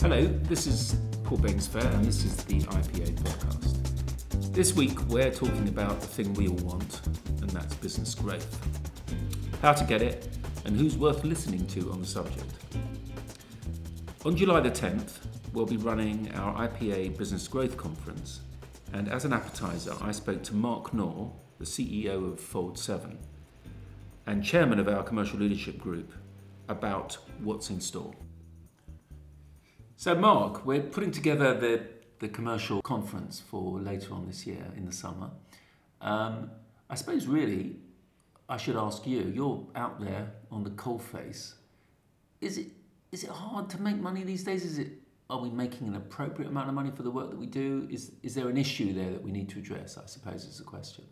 Hello, this is Paul Bainsfair, and this is the IPA podcast. This week, we're talking about the thing we all want, and that's business growth. How to get it, and who's worth listening to on the subject. On July the 10th, we'll be running our IPA Business Growth Conference, and as an appetizer, I spoke to Marc Nohr, the CEO of Fold7, and chairman of our commercial leadership group, about what's in store. So, Marc, we're putting together the, the commercial conference for later on this year in the summer. Um, I suppose, really, I should ask you you're out there on the coalface. Is it, is it hard to make money these days? Is it, are we making an appropriate amount of money for the work that we do? Is, is there an issue there that we need to address? I suppose is the question.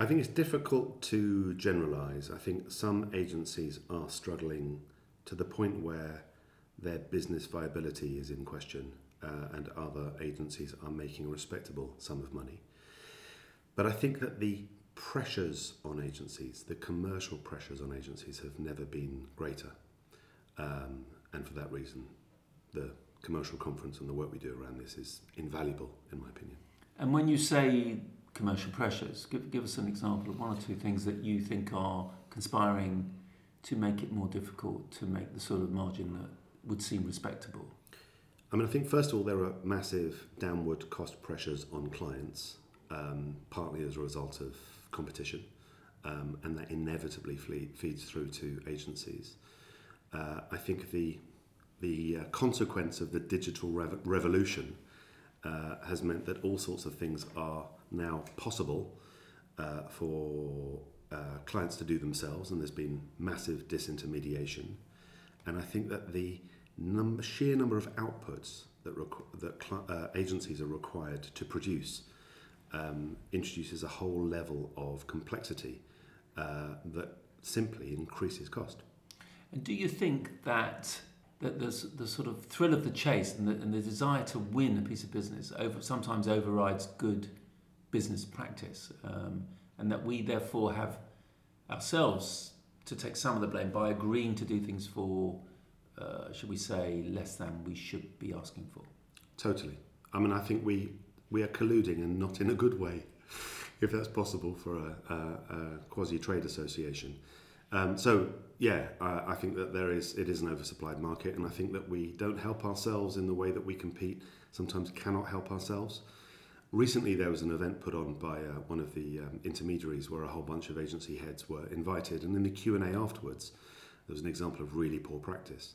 I think it's difficult to generalise. I think some agencies are struggling to the point where their business viability is in question, uh, and other agencies are making a respectable sum of money. But I think that the pressures on agencies, the commercial pressures on agencies, have never been greater. Um, and for that reason, the commercial conference and the work we do around this is invaluable, in my opinion. And when you say commercial pressures, give, give us an example of one or two things that you think are conspiring to make it more difficult to make the sort of margin that would seem respectable? I mean, I think first of all, there are massive downward cost pressures on clients, um, partly as a result of competition, um, and that inevitably feeds through to agencies. Uh, I think the the uh, consequence of the digital rev- revolution uh, has meant that all sorts of things are now possible uh, for uh, clients to do themselves, and there's been massive disintermediation. And I think that the number, sheer number of outputs that, requ- that cl- uh, agencies are required to produce um, introduces a whole level of complexity uh, that simply increases cost. And do you think that that the, the sort of thrill of the chase and the, and the desire to win a piece of business over, sometimes overrides good business practice, um, and that we therefore have ourselves to take some of the blame by agreeing to do things for, uh, should we say, less than we should be asking for. Totally. I mean, I think we we are colluding and not in a good way, if that's possible for a, a, a quasi trade association. Um, so yeah, I, I, think that there is it is an oversupplied market, and I think that we don't help ourselves in the way that we compete. Sometimes cannot help ourselves. Recently, there was an event put on by uh, one of the um, intermediaries where a whole bunch of agency heads were invited, and in the Q and A afterwards, there was an example of really poor practice.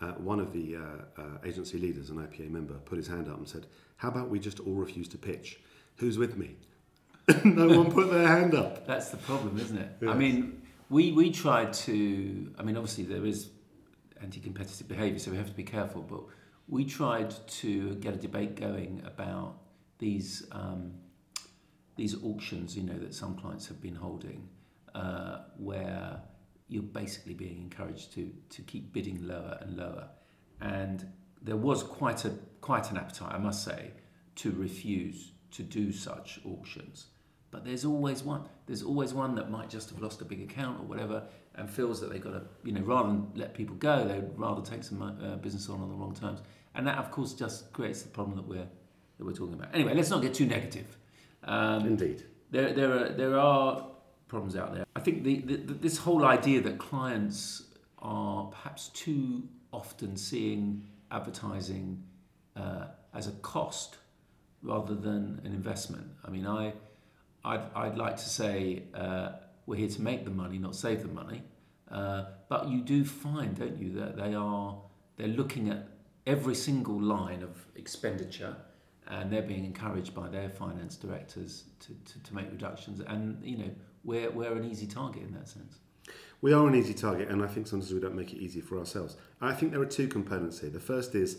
Uh, one of the uh, uh agency leaders, an IPA member, put his hand up and said, "How about we just all refuse to pitch? Who's with me?" no one put their hand up. That's the problem, isn't it? Yes. I mean, we we tried to. I mean, obviously there is anti-competitive behaviour, so we have to be careful. But we tried to get a debate going about these um, these auctions, you know, that some clients have been holding, uh, where you're basically being encouraged to to keep bidding lower and lower, and there was quite a quite an appetite, I must say, to refuse to do such auctions. But there's always one. There's always one that might just have lost a big account or whatever, and feels that they've got to, you know, rather than let people go, they'd rather take some uh, business on on the wrong terms. And that, of course, just creates the problem that we're that we're talking about. Anyway, let's not get too negative. Um, Indeed. There, there are there are problems out there. I think the, the, the, this whole idea that clients are perhaps too often seeing advertising uh, as a cost rather than an investment. I mean, I I'd, I'd like to say uh, we're here to make the money, not save the money. Uh, but you do find, don't you, that they are they're looking at every single line of expenditure and they're being encouraged by their finance directors to, to, to make reductions. And, you know, we're, we're an easy target in that sense. We are an easy target, and I think sometimes we don't make it easy for ourselves. I think there are two components here. The first is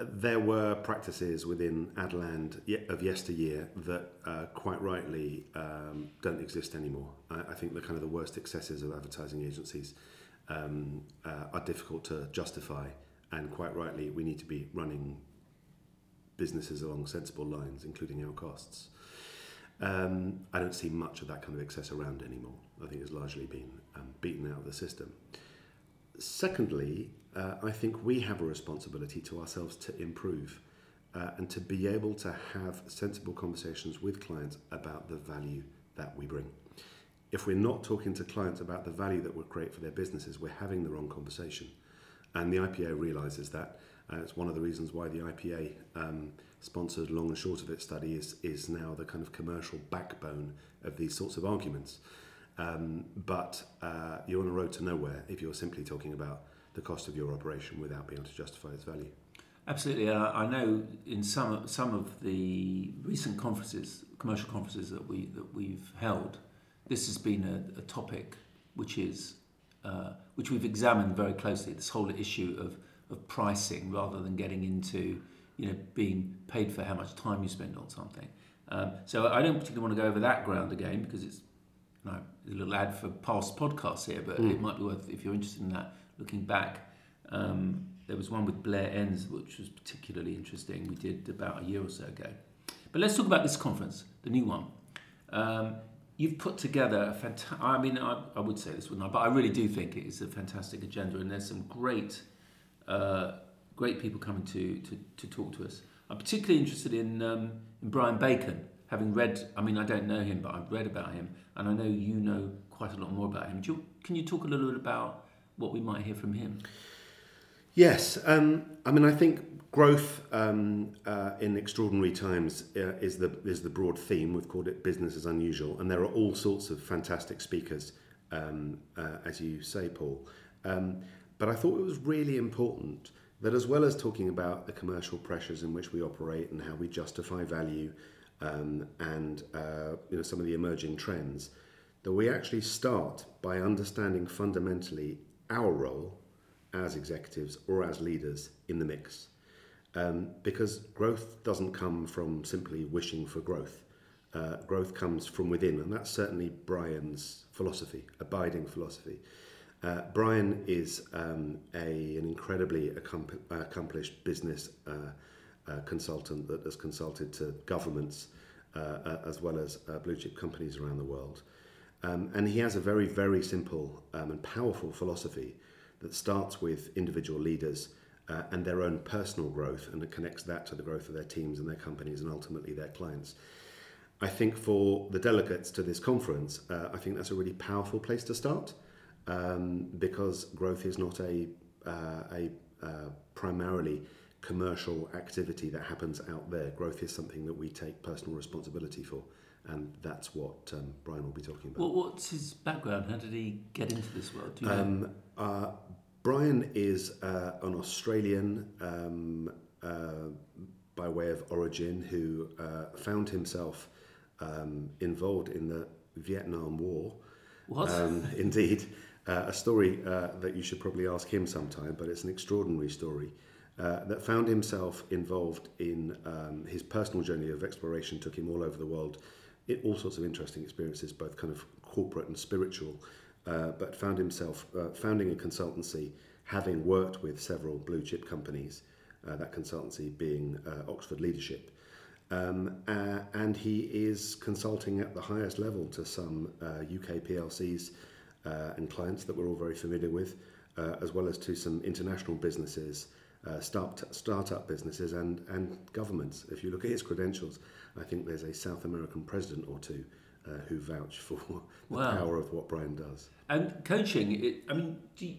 there were practices within Adland of yesteryear that uh, quite rightly um, don't exist anymore. I, I, think the kind of the worst excesses of advertising agencies um, uh, are difficult to justify, and quite rightly, we need to be running businesses along sensible lines, including our costs. Um, I don't see much of that kind of excess around anymore. I think it's largely been um, beaten out of the system. Secondly, uh, I think we have a responsibility to ourselves to improve uh, and to be able to have sensible conversations with clients about the value that we bring. If we're not talking to clients about the value that we create for their businesses, we're having the wrong conversation. And the IPA realizes that. Uh, it's one of the reasons why the IPA um, sponsored long and short of it study is, is now the kind of commercial backbone of these sorts of arguments. Um, but uh, you're on a road to nowhere if you're simply talking about the cost of your operation without being able to justify its value. Absolutely. Uh, I know in some some of the recent conferences, commercial conferences that we that we've held, this has been a, a topic which is uh, which we've examined very closely. This whole issue of of pricing rather than getting into you know being paid for how much time you spend on something. Um, so I don't particularly want to go over that ground again because it's you know, a little ad for past podcasts here, but mm. it might be worth if you're interested in that looking back. Um, there was one with Blair Enns, which was particularly interesting. We did about a year or so ago. But let's talk about this conference, the new one. Um, you've put together a fantastic. I mean, I, I, would say this, wouldn't I? But I really do think it is a fantastic agenda, and there's some great, uh, great people coming to, to, to talk to us. I'm particularly interested in um, in Brian Bacon, having read. I mean, I don't know him, but I've read about him, and I know you know quite a lot more about him. You, can you talk a little bit about what we might hear from him? Yes, um, I mean, I think growth um, uh, in extraordinary times uh, is the is the broad theme. We've called it business as unusual, and there are all sorts of fantastic speakers, um, uh, as you say, Paul. Um, but I thought it was really important that, as well as talking about the commercial pressures in which we operate and how we justify value, um, and uh, you know some of the emerging trends, that we actually start by understanding fundamentally our role as executives or as leaders in the mix. Um, because growth doesn't come from simply wishing for growth. Uh, growth comes from within, and that's certainly Brian's philosophy, abiding philosophy. Uh, Brian is um, a, an incredibly accomplished business uh, consultant that has consulted to governments uh, uh, as well as blue chip companies around the world. Um, and he has a very, very simple um, and powerful philosophy that starts with individual leaders uh, and their own personal growth and it connects that to the growth of their teams and their companies and ultimately their clients. I think for the delegates to this conference, uh, I think that's a really powerful place to start um, because growth is not a, uh, a uh, primarily commercial activity that happens out there. Growth is something that we take personal responsibility for and that's what um, Brian will be talking about. Well, what's his background? How did he get into this world? Um. Uh, Brian is uh, an Australian um, uh, by way of origin who uh, found himself um, involved in the Vietnam War. What? Um, indeed. Uh, a story uh, that you should probably ask him sometime, but it's an extraordinary story. Uh, that found himself involved in um, his personal journey of exploration, took him all over the world, all sorts of interesting experiences, both kind of corporate and spiritual, uh, but found himself uh, founding a consultancy, having worked with several blue chip companies, uh, that consultancy being uh, Oxford Leadership. Um, and he is consulting at the highest level to some UK PLCs and clients that we're all very familiar with, as well as to some international businesses uh, start, startup businesses and, and governments. If you look at his credentials, I think there's a South American president or two uh, who vouch for the wow. power of what Brian does. And coaching, it, I mean, do you,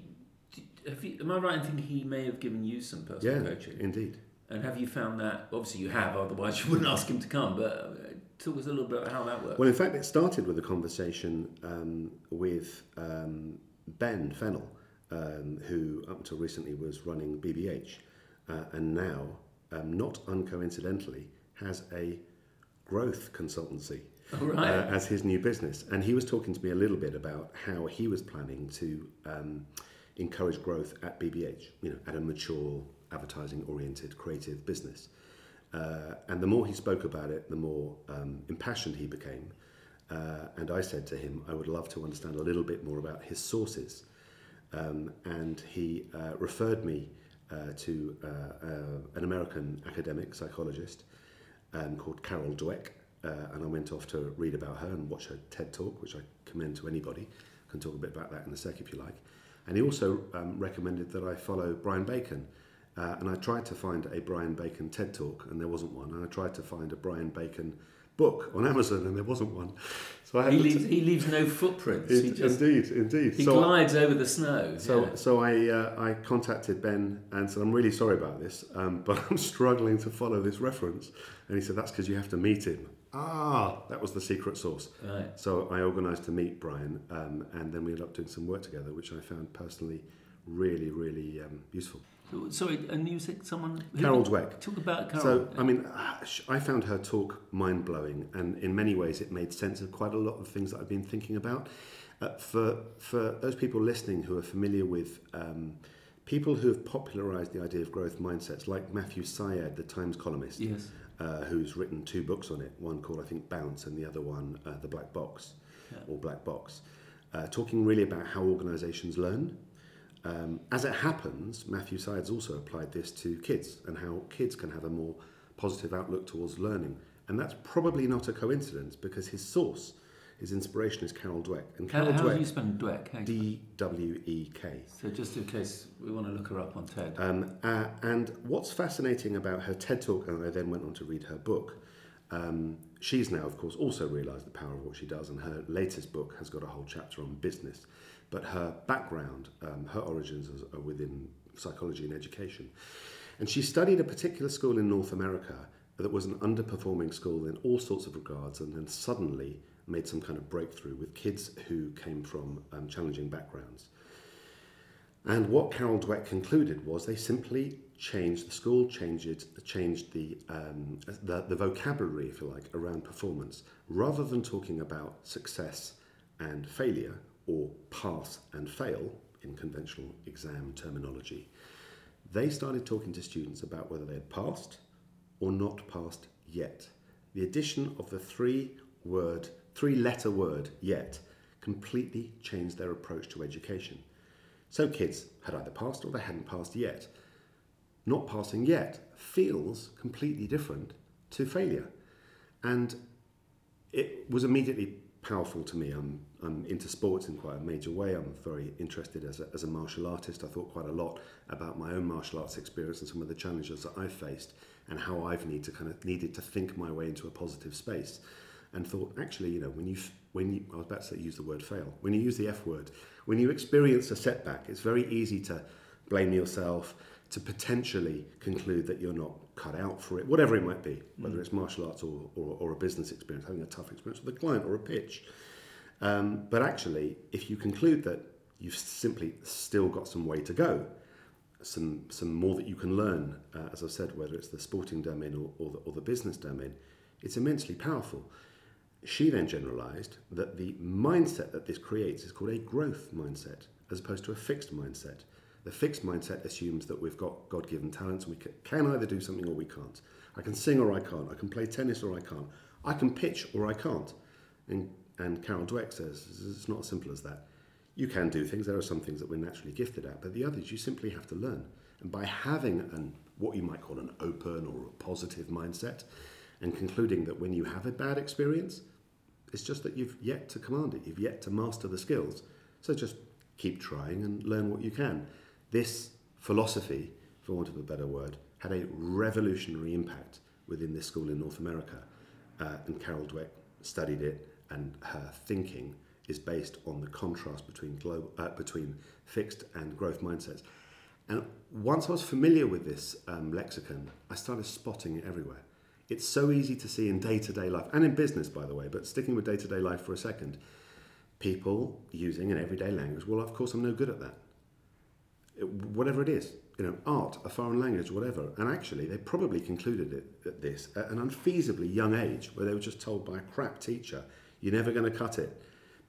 do you, am I right in thinking he may have given you some personal yeah, coaching? indeed. And have you found that? Obviously, you have. Otherwise, you wouldn't ask him to come. But uh, talk us a little bit about how that works. Well, in fact, it started with a conversation um, with um, Ben Fennell, um, who up until recently was running BBH, uh, and now, um, not uncoincidentally, has a growth consultancy right. uh, as his new business. And he was talking to me a little bit about how he was planning to um, encourage growth at BBH, you know, at a mature, advertising-oriented, creative business. Uh, and the more he spoke about it, the more um, impassioned he became. Uh, and I said to him, I would love to understand a little bit more about his sources. Um, and he uh, referred me uh, to uh, uh, an American academic psychologist um, called Carol Dweck, uh, and I went off to read about her and watch her TED talk, which I commend to anybody. I can talk a bit about that in a sec if you like. And he also um, recommended that I follow Brian Bacon. Uh, and I tried to find a Brian Bacon TED talk, and there wasn't one. And I tried to find a Brian Bacon book on Amazon, and there wasn't one. So I he leaves, he leaves no footprints. It, just, indeed, indeed. He so glides I, over the snow. So, yeah. so I, uh, I contacted Ben and said, I'm really sorry about this, um, but I'm struggling to follow this reference. And he said, That's because you have to meet him. Ah, that was the secret sauce. Right. So I organised to meet Brian, um, and then we ended up doing some work together, which I found personally really, really um, useful. Sorry, and you said someone. Carol Dweck. Talk about Carol. So, I mean, I found her talk mind blowing, and in many ways, it made sense of quite a lot of things that I've been thinking about. Uh, for for those people listening who are familiar with um, people who have popularized the idea of growth mindsets, like Matthew Syed, the Times columnist, yes. uh, who's written two books on it. One called I think Bounce, and the other one uh, The Black Box, yeah. or Black Box, uh, talking really about how organizations learn um, as it happens, Matthew Syed also applied this to kids and how kids can have a more positive outlook towards learning. And that's probably not a coincidence because his source, his inspiration is Carol Dweck. And Carol how, how Dweck, do you spell Dweck? D W E K. So just in case we want to look her up on TED. Um, uh, and what's fascinating about her TED talk, and I then went on to read her book. Um, she's now, of course, also realised the power of what she does, and her latest book has got a whole chapter on business but her background, um, her origins are within psychology and education. And she studied a particular school in North America that was an underperforming school in all sorts of regards, and then suddenly made some kind of breakthrough with kids who came from um, challenging backgrounds. And what Carol Dweck concluded was they simply changed the school, changed changed the, um, the the vocabulary, if you like, around performance, rather than talking about success and failure, or pass and fail in conventional exam terminology, they started talking to students about whether they had passed or not passed yet. The addition of the three word, three letter word yet completely changed their approach to education. So kids had either passed or they hadn't passed yet. Not passing yet feels completely different to failure. And it was immediately powerful to me. I'm, I'm into sports in quite a major way. I'm very interested as a, as a martial artist. I thought quite a lot about my own martial arts experience and some of the challenges that I've faced and how I've need to kind of needed to think my way into a positive space. And thought, actually, you know, when you when you I was about to say, use the word fail. When you use the F word, when you experience a setback, it's very easy to blame yourself, to potentially conclude that you're not cut out for it, whatever it might be, whether mm. it's martial arts or, or, or, a business experience, having a tough experience with a client or a pitch. Um, but actually, if you conclude that you've simply still got some way to go, some, some more that you can learn, uh, as I've said, whether it's the sporting domain or, or, the, or the business domain, it's immensely powerful. She then generalized that the mindset that this creates is called a growth mindset as opposed to a fixed mindset. The fixed mindset assumes that we've got God given talents and we can either do something or we can't. I can sing or I can't. I can play tennis or I can't. I can pitch or I can't. And, and Carol Dweck says it's not as simple as that. You can do things. There are some things that we're naturally gifted at, but the others you simply have to learn. And by having an, what you might call an open or a positive mindset, and concluding that when you have a bad experience, it's just that you've yet to command it, you've yet to master the skills. So just keep trying and learn what you can. This philosophy, for want of a better word, had a revolutionary impact within this school in North America. Uh, and Carol Dweck studied it, and her thinking is based on the contrast between, global, uh, between fixed and growth mindsets. And once I was familiar with this um, lexicon, I started spotting it everywhere. It's so easy to see in day to day life, and in business, by the way, but sticking with day to day life for a second, people using an everyday language. Well, of course, I'm no good at that whatever it is, you know, art, a foreign language, whatever. And actually, they probably concluded it at this at an unfeasibly young age, where they were just told by a crap teacher, "You're never going to cut it,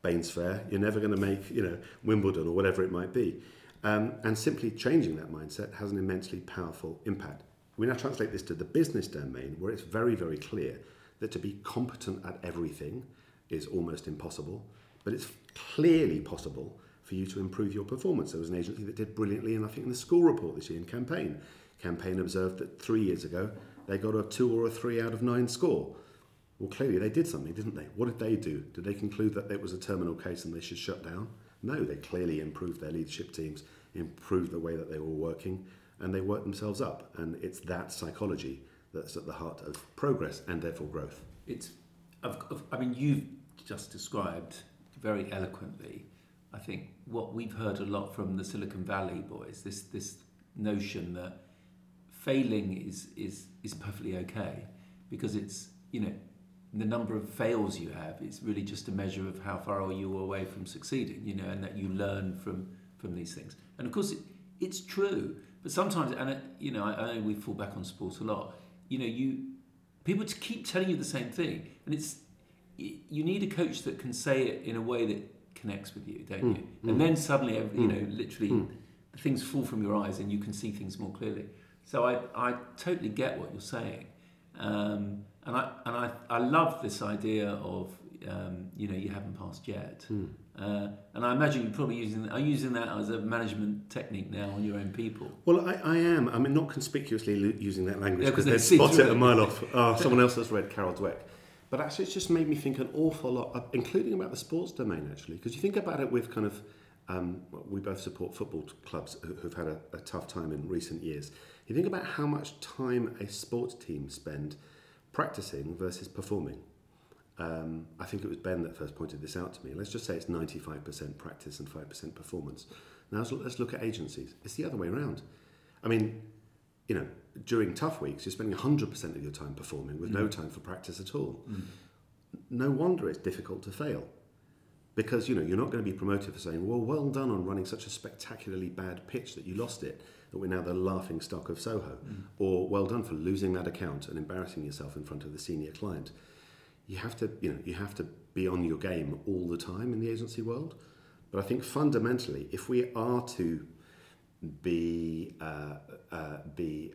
Bainsfair. You're never going to make, you know, Wimbledon or whatever it might be." Um, and simply changing that mindset has an immensely powerful impact. We now translate this to the business domain, where it's very, very clear that to be competent at everything is almost impossible, but it's clearly possible for you to improve your performance. There was an agency that did brilliantly, and I think in the school report this year in Campaign, Campaign observed that three years ago they got a two or a three out of nine score. Well, clearly they did something, didn't they? What did they do? Did they conclude that it was a terminal case and they should shut down? No, they clearly improved their leadership teams, improved the way that they were working, and they worked themselves up. And it's that psychology that's at the heart of progress and therefore growth. It's, I mean, you've just described very eloquently. I think what we've heard a lot from the Silicon Valley boys, this this notion that failing is is is perfectly okay because it's you know the number of fails you have is really just a measure of how far are you away from succeeding you know and that you learn from from these things and of course it, it's true but sometimes and it, you know I, I know we fall back on sports a lot you know you people keep telling you the same thing and it's you need a coach that can say it in a way that connects with you don't mm, you mm. and then suddenly you mm. know literally mm. things fall from your eyes and you can see things more clearly so i i totally get what you're saying um, and I and I, I love this idea of um, you know you haven't passed yet. Mm. Uh, and I imagine you're probably using are using that as a management technique now on your own people. Well, I, I am. I mean, not conspicuously using that language because yeah, they spot it a mile off. Oh, someone else has read Carol Dweck. But actually, it's just made me think an awful lot, including about the sports domain, actually. Because you think about it with kind of, um, we both support football clubs who've had a, a tough time in recent years. You think about how much time a sports team spend practicing versus performing. Um, I think it was Ben that first pointed this out to me. Let's just say it's 95% practice and 5% performance. Now let's look at agencies. It's the other way around. I mean, you know, during tough weeks, you're spending 100% of your time performing with mm. no time for practice at all. Mm. No wonder it's difficult to fail. Because, you know, you're not going to be promoted for saying, well, well done on running such a spectacularly bad pitch that you lost it that we're now the laughing stock of Soho, mm. or well done for losing that account and embarrassing yourself in front of the senior client. You have to, you know, you have to be on your game all the time in the agency world. But I think fundamentally, if we are to be uh, uh, be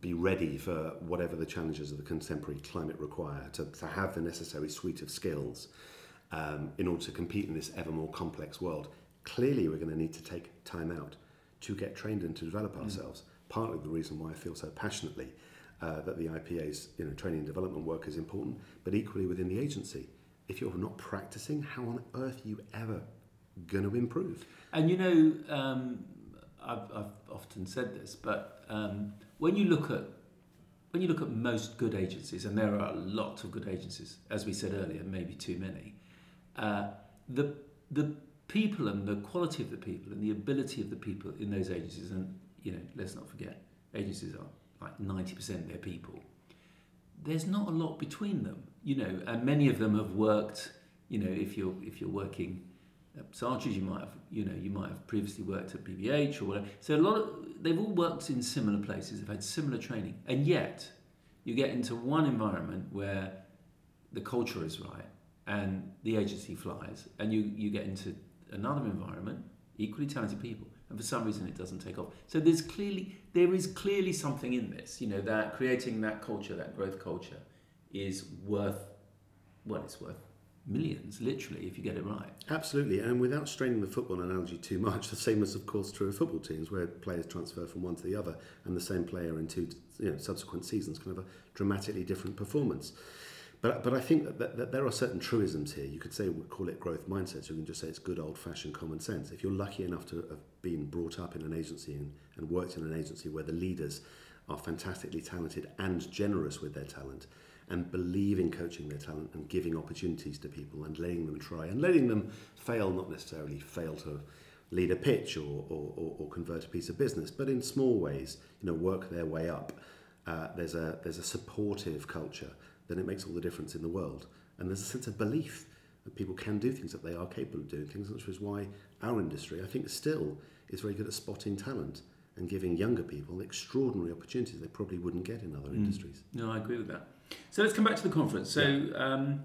be ready for whatever the challenges of the contemporary climate require, to, to have the necessary suite of skills um, in order to compete in this ever more complex world. Clearly, we're going to need to take time out to get trained and to develop mm. ourselves. Mm. Partly the reason why I feel so passionately uh, that the IPA's you know, training and development work is important, but equally within the agency. If you're not practicing, how on earth are you ever going to improve? And you know, um, I've, I've, often said this, but um, when you look at when you look at most good agencies, and there are a lot of good agencies, as we said earlier, maybe too many, uh, the the people and the quality of the people and the ability of the people in those agencies, and you know, let's not forget, agencies are like 90% their people. There's not a lot between them, you know, and many of them have worked, you know, if you're if you're working at Sargent, you might have, you know, you might have previously worked at BBH or whatever. So a lot of they've all worked in similar places, they've had similar training, and yet you get into one environment where the culture is right and the agency flies, and you you get into another environment, equally talented people, and for some reason it doesn't take off. So there's clearly there is clearly something in this, you know, that creating that culture, that growth culture, is worth well, it's worth millions, literally, if you get it right. Absolutely, and without straining the football analogy too much, the same is of course true of football teams, where players transfer from one to the other, and the same player in two you know, subsequent seasons can have a dramatically different performance. But, but I think that, that, there are certain truisms here. You could say, call it growth mindset. So you can just say it's good old fashioned common sense. If you're lucky enough to have been brought up in an agency and, and worked in an agency where the leaders are fantastically talented and generous with their talent and believe in coaching their talent and giving opportunities to people and letting them try and letting them fail, not necessarily fail to lead a pitch or, or, or convert a piece of business, but in small ways, you know, work their way up. Uh, there's a there's a supportive culture then it makes all the difference in the world. And there's a sense of belief that people can do things, that they are capable of doing things, which is why our industry, I think, still is very good at spotting talent and giving younger people extraordinary opportunities they probably wouldn't get in other mm. industries. No, I agree with that. So let's come back to the conference. So yeah. um,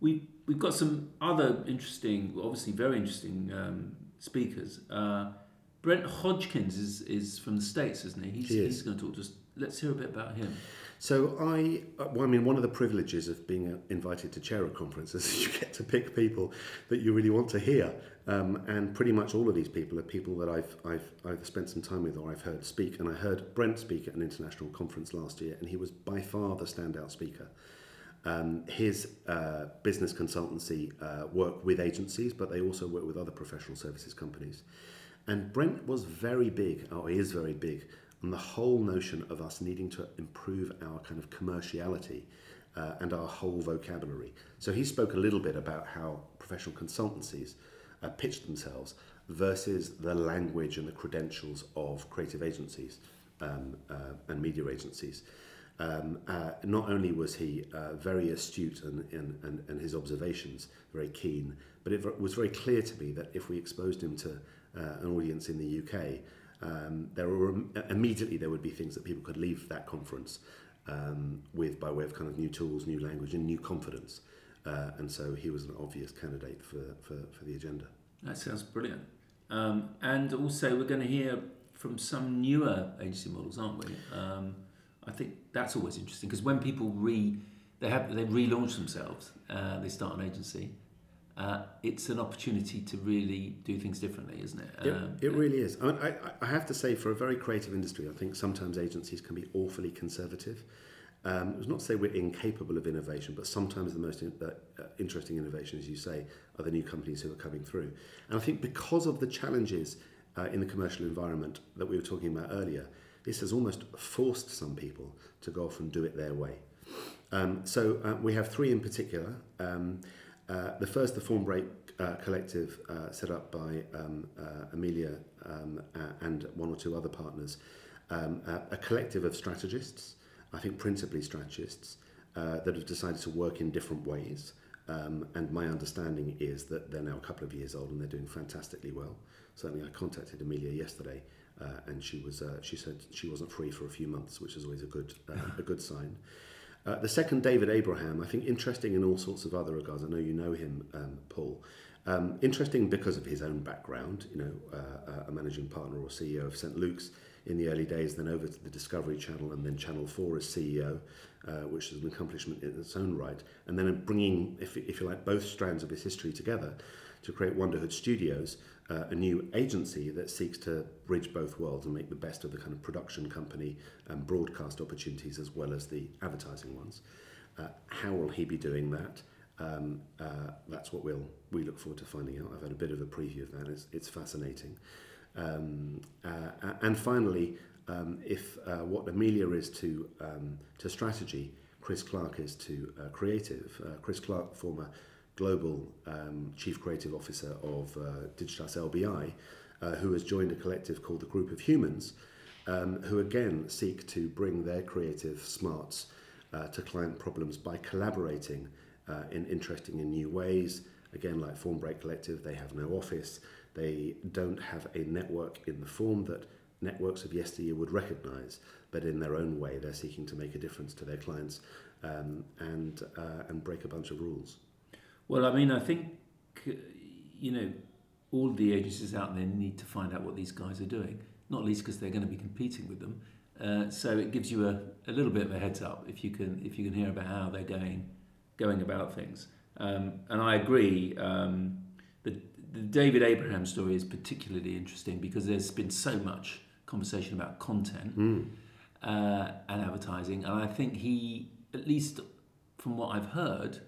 we we've got some other interesting, obviously very interesting um, speakers. Uh, Brent Hodgkins is, is from the States, isn't he? He's, he he's going to talk to us. Let's hear a bit about him. So I, uh, well, I mean, one of the privileges of being uh, invited to chair a conference is you get to pick people that you really want to hear, um, and pretty much all of these people are people that I've I've either spent some time with or I've heard speak. And I heard Brent speak at an international conference last year, and he was by far the standout speaker. Um, his uh, business consultancy uh, work with agencies, but they also work with other professional services companies. And Brent was very big, or he is very big, on the whole notion of us needing to improve our kind of commerciality uh, and our whole vocabulary. So he spoke a little bit about how professional consultancies uh, pitch themselves versus the language and the credentials of creative agencies um, uh, and media agencies. Um, uh, not only was he uh, very astute and, and, and, and his observations very keen, but it was very clear to me that if we exposed him to uh, an audience in the UK, um, there were immediately there would be things that people could leave that conference um, with by way of kind of new tools, new language, and new confidence. Uh, and so he was an obvious candidate for, for, for the agenda. That sounds brilliant. Um, and also, we're going to hear from some newer agency models, aren't we? Um, I think that's always interesting because when people re they have they relaunch themselves, uh, they start an agency. Uh, it's an opportunity to really do things differently, isn't it? It, um, it really is. I, I, I have to say, for a very creative industry, I think sometimes agencies can be awfully conservative. Um, it's not to say we're incapable of innovation, but sometimes the most in, uh, uh, interesting innovation, as you say, are the new companies who are coming through. And I think because of the challenges uh, in the commercial environment that we were talking about earlier, this has almost forced some people to go off and do it their way. Um, so uh, we have three in particular. Um, uh, the first, the Form Break uh, Collective, uh, set up by um, uh, Amelia um, and one or two other partners, um, uh, a collective of strategists, I think principally strategists, uh, that have decided to work in different ways. Um, and my understanding is that they're now a couple of years old and they're doing fantastically well. Certainly, I contacted Amelia yesterday, and she was she said she wasn't free for a few months, which is always a good a good sign. Uh, the second, David Abraham, I think interesting in all sorts of other regards. I know you know him, um, Paul. Um, interesting because of his own background, you know, uh, uh, a managing partner or CEO of St. Luke's in the early days, then over to the Discovery Channel and then Channel 4 as CEO, uh, which is an accomplishment in its own right. And then bringing, if, if you like, both strands of his history together to create Wonderhood Studios, uh, a new agency that seeks to bridge both worlds and make the best of the kind of production company and broadcast opportunities as well as the advertising ones. Uh, how will he be doing that? Um, uh, that's what we'll we look forward to finding out. I've had a bit of a preview of that. It's, it's fascinating. Um, uh, and finally, um, if uh, what Amelia is to um, to strategy, Chris Clarke is to uh, creative. Chris Clarke, former global um, chief creative officer of uh, Digitas LBI, uh, who has joined a collective called the Group of Humans, um, who again seek to bring their creative smarts uh, to client problems by collaborating uh, in interesting and new ways. Again, like Form Break Collective, they have no office. They don't have a network in the form that networks of yesteryear would recognize, but in their own way, they're seeking to make a difference to their clients um, and, uh, and break a bunch of rules. Well, I mean, I think, you know, all the agencies out there need to find out what these guys are doing, not least because they're going to be competing with them. Uh, so it gives you a, a little bit of a heads up if you can if you can hear about how they're going going about things. Um, and I agree. Um, the, the David Abraham story is particularly interesting because there's been so much conversation about content mm. uh, and advertising, and I think he, at least from what I've heard,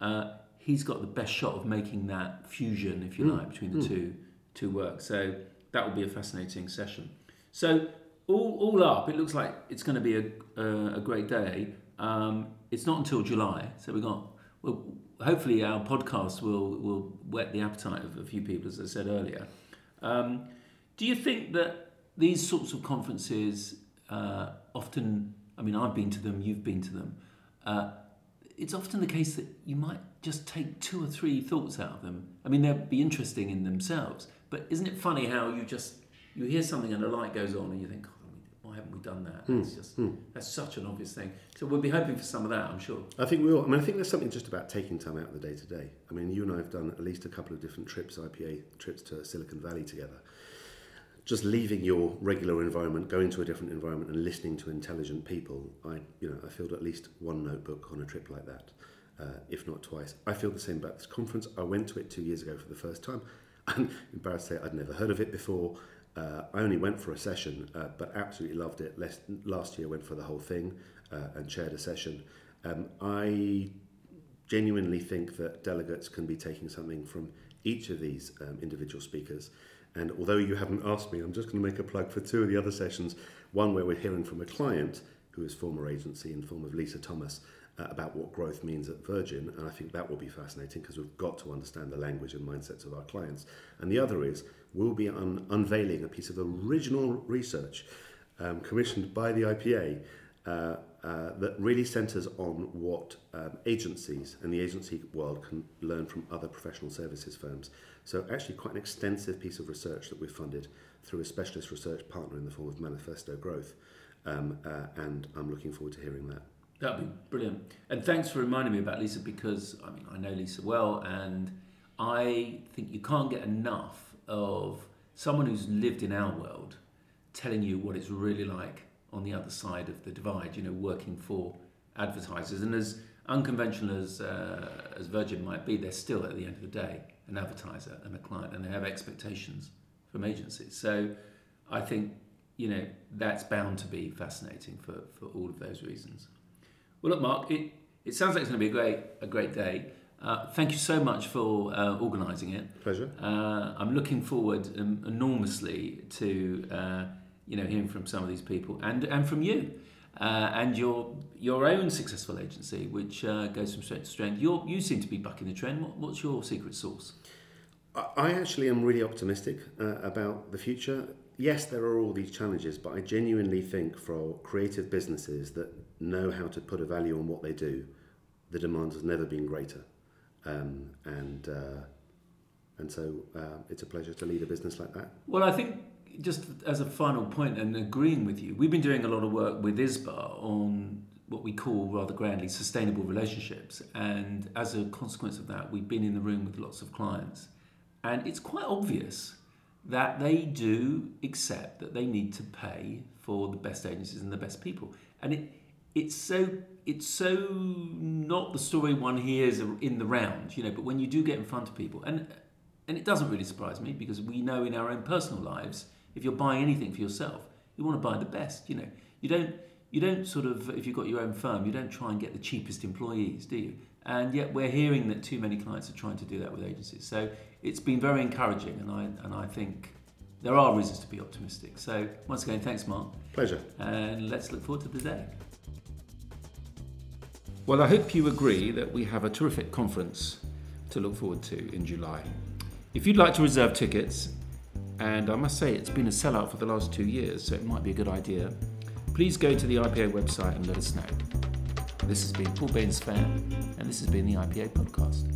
uh, he's got the best shot of making that fusion, if you mm. like, between the mm. two two works. So that will be a fascinating session. So all, all up, it looks like it's going to be a, a, a great day. Um, it's not until July, so we've got. Well, hopefully, our podcast will will whet the appetite of a few people, as I said earlier. Um, do you think that these sorts of conferences uh, often? I mean, I've been to them. You've been to them. Uh, it's often the case that you might just take two or three thoughts out of them. I mean, they'll be interesting in themselves, but isn't it funny how you just you hear something and a light goes on and you think, why haven't we done that? Mm. It's just mm. that's such an obvious thing. So we'll be hoping for some of that, I'm sure. I think we will. I mean, I think there's something just about taking time out of the day to day. I mean, you and I have done at least a couple of different trips, IPA trips to Silicon Valley together just leaving your regular environment, going to a different environment, and listening to intelligent people, I, you know, I filled at least one notebook on a trip like that, uh, if not twice. I feel the same about this conference. I went to it two years ago for the first time. I'm embarrassed to say I'd never heard of it before. Uh, I only went for a session, uh, but absolutely loved it. Last, last year, I went for the whole thing uh, and chaired a session. Um, I genuinely think that delegates can be taking something from each of these um, individual speakers. And although you haven't asked me, I'm just going to make a plug for two of the other sessions. One where we're hearing from a client who is former agency in form of Lisa Thomas uh, about what growth means at Virgin. And I think that will be fascinating because we've got to understand the language and mindsets of our clients. And the other is we'll be un- unveiling a piece of original research um, commissioned by the IPA uh, uh, that really centres on what um, agencies and the agency world can learn from other professional services firms. So actually quite an extensive piece of research that we've funded through a specialist research partner in the form of Manifesto Growth. Um, uh, and I'm looking forward to hearing that. That'd be brilliant. And thanks for reminding me about Lisa because I mean I know Lisa well and I think you can't get enough of someone who's lived in our world telling you what it's really like on the other side of the divide, you know, working for advertisers. And as unconventional as, uh, as Virgin might be, they're still, at the end of the day, an advertiser and a client, and they have expectations from agencies. So I think, you know, that's bound to be fascinating for, for all of those reasons. Well, look, Marc, it, it sounds like it's going to be a great, a great day. Uh, thank you so much for uh, organising it. Pleasure. Uh, I'm looking forward um, enormously to uh, you know, hearing from some of these people and, and from you. Uh, and your your own successful agency, which uh, goes from strength to strength. you you seem to be bucking the trend. What, what's your secret sauce? I actually am really optimistic uh, about the future. Yes, there are all these challenges, but I genuinely think for creative businesses that know how to put a value on what they do, the demand has never been greater. Um, and uh, and so uh, it's a pleasure to lead a business like that. Well, I think just as a final point and agreeing with you, we've been doing a lot of work with ISBA on what we call rather grandly sustainable relationships. And as a consequence of that, we've been in the room with lots of clients. And it's quite obvious that they do accept that they need to pay for the best agencies and the best people. And it, it's so it's so not the story one hears in the round, you know, but when you do get in front of people, and and it doesn't really surprise me because we know in our own personal lives if you're buying anything for yourself, you want to buy the best. You know, you don't you don't sort of if you've got your own firm, you don't try and get the cheapest employees, do you? And yet we're hearing that too many clients are trying to do that with agencies. So it's been very encouraging, and I and I think there are reasons to be optimistic. So once again, thanks, Marc. Pleasure. And let's look forward to the day. Well, I hope you agree that we have a terrific conference to look forward to in July. If you'd like to reserve tickets, and I must say it's been a sellout for the last two years, so it might be a good idea. Please go to the IPA website and let us know. This has been Paul Bainsfair, and this has been the IPA Podcast.